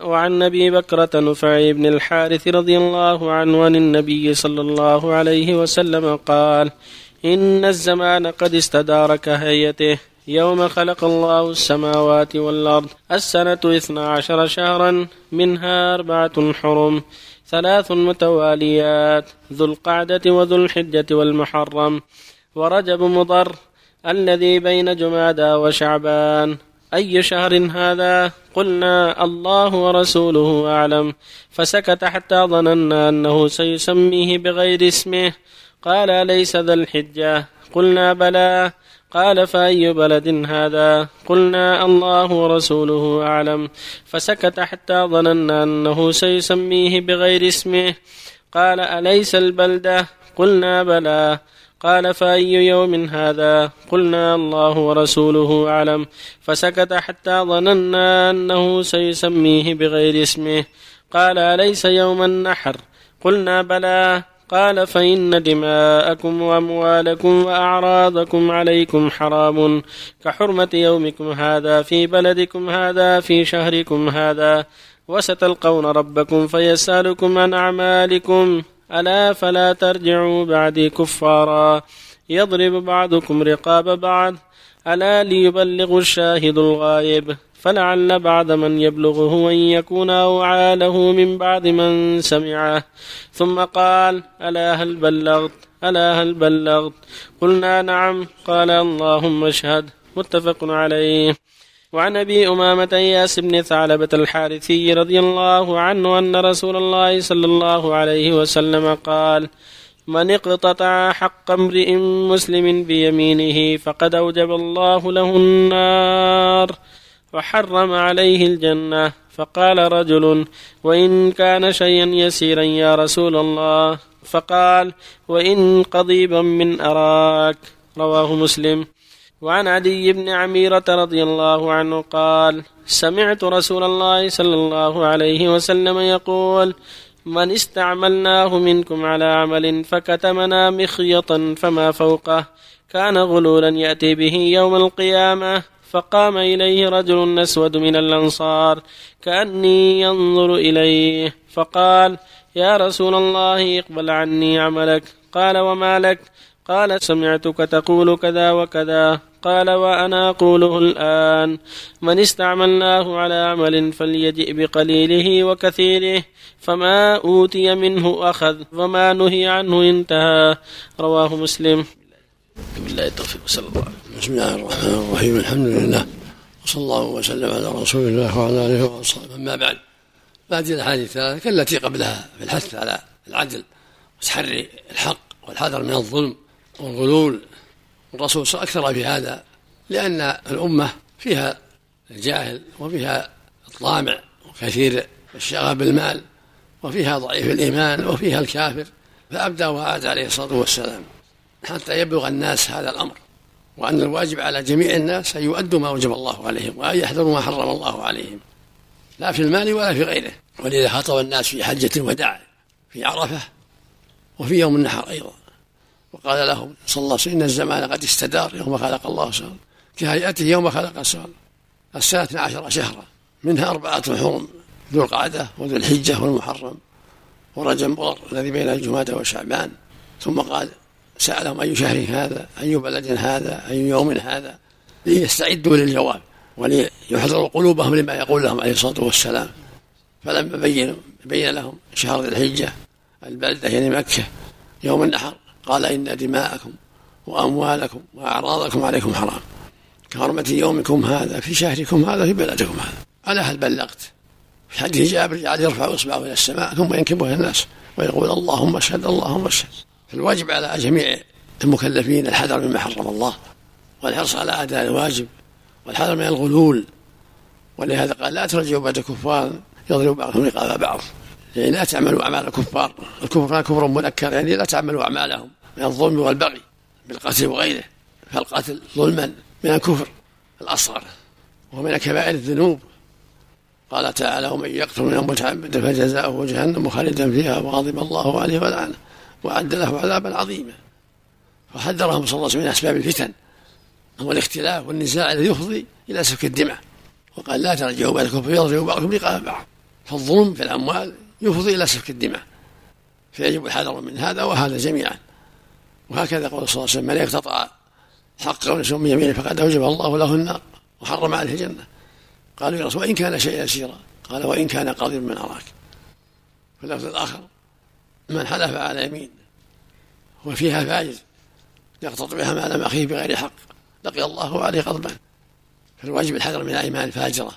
وعن أبي بكرة نفع بن الحارث رضي الله عنه عن النبي صلى الله عليه وسلم قال: إن الزمان قد استدار كهيئته. يوم خلق الله السماوات والأرض. السنة اثنا عشر شهرا. منها أربعة حرم. ثلاث متواليات. ذو القعدة وذو الحجة والمحرم. ورجب مضر. الذي بين جمادى وشعبان. أي شهر هذا؟ قلنا الله ورسوله أعلم. فسكت حتى ظننا أنه سيسميه بغير اسمه. قال ليس ذا الحجة؟ قلنا بلى. قال فأي بلد هذا؟ قلنا الله ورسوله أعلم. فسكت حتى ظننا أنه سيسميه بغير اسمه. قال أليس البلدة؟ قلنا بلى. قال فأي يوم هذا؟ قلنا الله ورسوله أعلم. فسكت حتى ظننا أنه سيسميه بغير اسمه. قال أليس يوم النحر؟ قلنا بلى. قال فإن دماءكم وأموالكم وأعراضكم عليكم حرام. كحرمة يومكم هذا في بلدكم هذا في شهركم هذا. وستلقون ربكم فيسألكم عن أعمالكم. ألا فلا ترجعوا بعدي كفارا. يضرب بعضكم رقاب بعض. ألا ليبلغ الشاهد الغائب فلعل بعد من يبلغه أن يكون أوعى له من بعد من سمعه. ثم قال ألا هل بلغت؟ ألا هل بلغت؟ قلنا نعم. قال اللهم اشهد. متفق عليه. وعن أبي أمامة اياس بن ثعلبة الحارثي رضي الله عنه أن رسول الله صلى الله عليه وسلم قال من اقتطع حق امرئ مسلم بيمينه فقد أوجب الله له النار وحرم عليه الجنة. فقال رجل وإن كان شيئا يسيرا يا رسول الله. فقال وإن قضيبا من أراك. رواه مسلم. وعن عدي بن عميرة رضي الله عنه قال سمعت رسول الله صلى الله عليه وسلم يقول من استعملناه منكم على عمل فكتمنا مخيطا فما فوقه كان غلولا يأتي به يوم القيامة فقام إليه رجل أسود من الأنصار كأني ينظر إليه فقال يا رسول الله اقبل عني عملك قال وما لك؟ قال سمعتك تقول كذا وكذا قال وأنا أقوله الآن من استعملناه على عمل فليجئ بقليله وكثيره فما أوتي منه أخذ وما نهي عنه انتهى. رواه مسلم. بالله التوفيق صلى الله عليه وسلم بسم الله الرحمن الرحيم الحمد لله وصلى الله وسلم على رسول الله وعلى آله وأصحابه. أما بعد هذه الأحاديث الثلاثه كالتي قبلها في الحث على العدل وتحري الحق والحذر من الظلم والغلول. الرسول أكثر في هذا لأن الأمة فيها الجاهل وفيها الطامع وكثير الشغف بالمال وفيها ضعيف الإيمان وفيها الكافر فابدى وعاد عليه الصلاة والسلام. حتى يبلغ الناس هذا الأمر وأن الواجب على جميع الناس أن يؤدوا ما وجب الله عليهم وأن يحذروا ما حرم الله عليهم. لا في المال ولا في غيره. ولذا خاطب الناس في حجة الوداع في عرفة وفي يوم النحر أيضا. وقال لهم صلى الله عليه وسلم إن الزمان قد استدار يوم خلق الله سبحانه كهيئته يوم خلق السماء السنة 12 شهرا. منها أربعة حرم ذو القعدة وذو الحجة والمحرم. ورجب الذي بين الجمادة وشعبان. ثم قال سألهم أي شهر هذا؟ أي بلد هذا؟ أي يوم هذا؟ ليستعدوا للجواب وليحضروا قلوبهم لما يقول لهم عليه الصلاة والسلام. فلما بين بين لهم شهر ذي الحجة البلدة يعني مكة يوم النحر. قال إن دماءكم وأموالكم وأعراضكم عليكم حرام. كحرمة يومكم هذا في شهركم هذا في بلدكم هذا. ألا هل بلغت؟ في حديث جابر جعل يرفع إصبعه إلى السماء ثم ينكبه إلى الناس ويقول اللهم اشهد اللهم اشهد. فالواجب على جميع المكلفين الحذر مما حرم الله والحرص على أداء الواجب والحذر من الغلول. ولهذا قال لا ترجعوا بعد كفار يضرب بعضهم رقاب بعض. يعني لا تعملوا أعمال الكفار. الكفر كفر منكر يعني لا تعملوا أعمالهم من الظلم والبغي بالقتل وغيره. فالقتل ظلما من الكفر الأصغر ومن كبائر الذنوب. قال تعالى ومن يقتل من متعمدا فجزاؤه جهنم خالدا فيها وغضب الله عليه ولعنه وأعد له عذابا عظيما. وحذرهم صلى الله عليه وسلم من أسباب الفتن. هو الاختلاف والنزاع الذي يفضي إلى سفك الدماء. وقال لا ترجعوا بعد الكفر يضرب بعضكم لقاء بعض. فالظلم في الأموال يفضي إلى سفك الدماء فيجب الحذر من هذا وهذا جميعا. وهكذا قول صلى الله عليه وسلم من يقتطع حقه ونسوا من يمينه فقد أوجب الله له النار وحرم عليه الجنة. قالوا يا رسول وإن كان شيئا يسيرا. قال وإن كان قاضيا من أراك. في اللفظ الآخر من حلف على يمين وفيها فاجر يقتطع بها مال أخيه بغير حق لقي الله عليه غضبا. فالواجب الحذر من الأيمان الفاجرة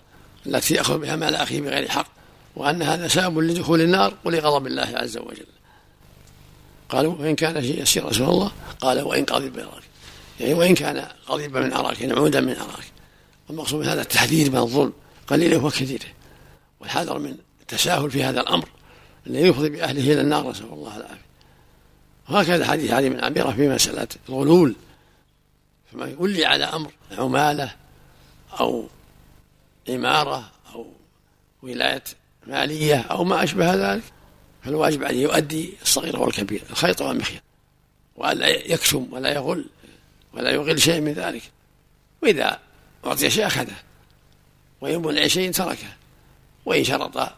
التي يأخذ بها مال أخيه بغير حق. وأن هذا سبب لدخول النار ولغضب الله عز وجل. قالوا وإن كان يسير رسول الله قال وإن قضب من أراك يعني وإن كان قضيبا من أراك يعني عودا من أراك. والمقصود من هذا التحذير من الظلم قليله وكثيره والحذر من التساهل في هذا الأمر الذي يفضي بأهله إلى النار نسأل الله العافية. وهكذا حديث علي بن عميرة في مسألة الغلول. فمن ولي على أمر عمالة أو إمارة أو ولاية مالية أو ما أشبه ذلك فالواجب عليه يؤدي الصغير والكبير الخيط والمخيط وألا يكتم ولا يغل ولا يغل شيء من ذلك. وإذا أعطي شيء أخذه وإن منع شيء تركه وإن شرط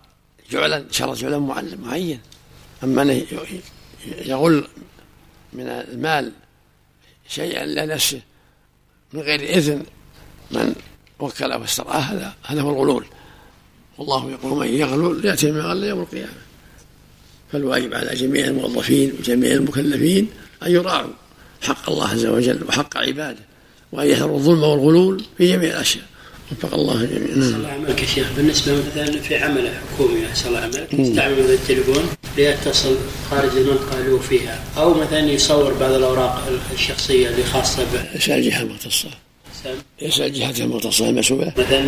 جعلا شرط جعلا معين. أما أنه يغل من المال شيئا لنفسه من غير إذن من وكله واسترعاه هذا هذا هو الغلول. والله يقول من يغلل يأتي من غل يوم القيامة فالواجب على جميع الموظفين وجميع المكلفين أن يراعوا حق الله عز وجل وحق عباده وأن يحذروا الظلم والغلول في جميع الأشياء وفق الله جميعا نعم. الله عملك يا شيخ بالنسبة مثلا في عمل حكومي احسن الله عملك يستعمل التليفون ليتصل خارج المنطقة اللي هو فيها أو مثلا يصور بعض الأوراق الشخصية اللي خاصة به. يسال الجهه المختصة. يسال الجهة المختصه المسؤوله. مثلا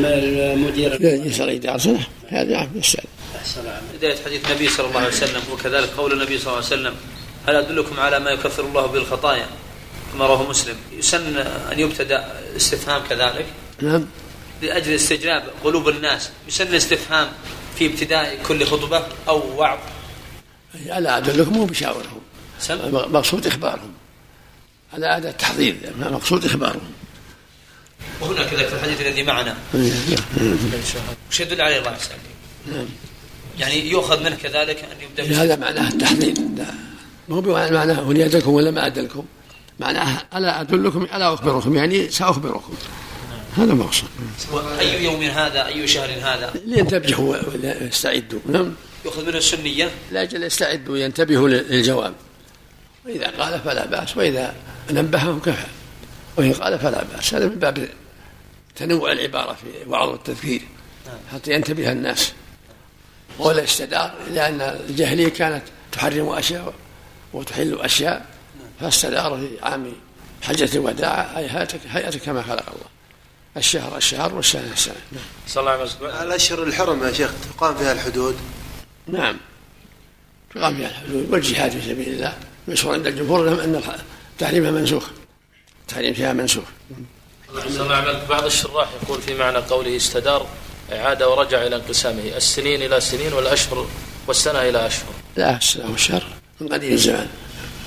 المدير. يسال اداره سنه هذا نعم الله بداية حديث النبي صلى الله عليه وسلم وكذلك قول النبي صلى الله عليه وسلم هل أدلكم على ما يكفر الله به الخطايا؟ كما رواه مسلم. يسن أن يبتدأ استفهام كذلك. نعم. لأجل استجلاب قلوب الناس. يسن استفهام في ابتداء كل خطبة أو وعظ. ألا أدلكم مو بشاورهم مقصود إخبارهم. على هذا التحضير مقصود إخبارهم. وهنا كذلك في الحديث الذي معنا. وش يدل عليه الله نعم يعني يؤخذ منه كذلك أن يبدأ هذا معناه التحضير مو بمعناه وليدكم ولا ما أدلكم معناه ألا أدلكم ألا أخبركم يعني سأخبركم. هذا مقصود أي يوم هذا أي شهر هذا؟ لينتبهوا ويستعدوا. نعم. يؤخذ منه السنية؟ لأجل يستعدوا وينتبهوا للجواب. وإذا قال فلا بأس وإذا نبههم كفى. وإن قال فلا بأس. هذا من باب تنوع العبارة في وعظ التذكير حتى ينتبه الناس. ولا استدار لأن الجاهلية كانت تحرم أشياء وتحل أشياء فاستدار في عام حجة الوداع أي هيئتك كما خلق الله. الشهر الشهر والسنة السنة. نعم. صلى الله عليه وسلم. الأشهر الحرم يا شيخ تقام فيها الحدود؟ نعم. تقام فيها الحدود والجهاد في سبيل الله. مشهور عند الجمهور أن تحريمها منسوخ. تحريم فيها منسوخ. بعض الشراح يقول في معنى قوله استدار عاد ورجع إلى انقسامه السنين إلى سنين والأشهر والسنة إلى أشهر. لا السنة والشهر من قديم الزمان.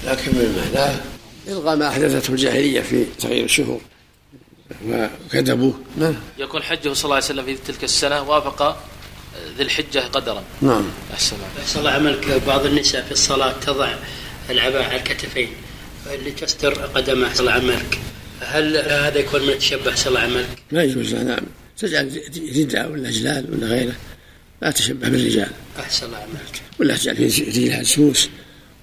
لكن من معناه إلغاء ما أحدثته الجاهلية في تغيير الشهور. وكذبوه نعم يكون حجه صلى الله عليه وسلم في تلك السنة وافق ذي الحجة قدرا. نعم. أحسن الله عملك. بعض النساء في الصلاة تضع العباءة على الكتفين. لتستر قدمها صلى عملك هل هذا يكون من التشبه صلى عملك؟ لا يجوز نعم. تجعل رداء ولا جلال ولا غيره لا تشبه بالرجال. أحسن الله عملك ولا تجعل في رجلها سوس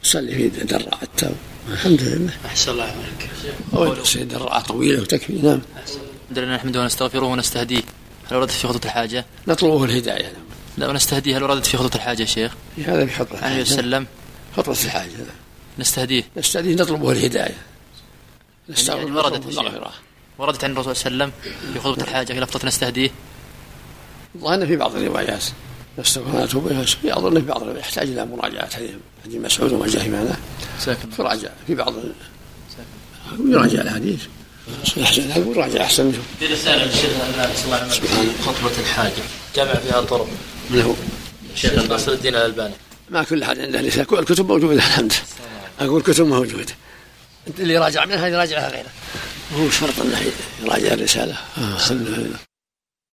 وصلي في درع التو. الحمد لله. أحسن الله عملك أول تصير الرعاة طويلة وتكفي نعم. الحمد لله نحمده ونستغفره ونستهديه. هل وردت في خطوة الحاجة؟ نطلبه الهداية نعم. لا ونستهديه. هل وردت في خطوة الحاجة يا شيخ؟ هذا في خطوة الحاجة. عليه وسلم خطوة الحاجة نعم. نستهديه. نستهديه نطلبه الهداية. نستغفر يعني وردت وردت عن الرسول صلى الله عليه وسلم في خطوة الحاجة في لفظة نستهديه. ظن في بعض الروايات نستغفر ونتوب إليه. اظن في بعض يحتاج إلى مراجعة. حديث مسعود وما جاء في معناه. تراجع في بعض يراجع الحديث أحسن أقول راجع أحسن في رسالة للشيخ سبحان خطبة الحاجة. جمع فيها طرق من هو؟ الشيخ ناصر الدين الألباني. ما كل احد عنده رساله كل الكتب موجودة الحمد. أقول كتب موجوده أنت اللي راجع منها يراجعها غيره هو شرط إنه يراجع الرسالة. آه.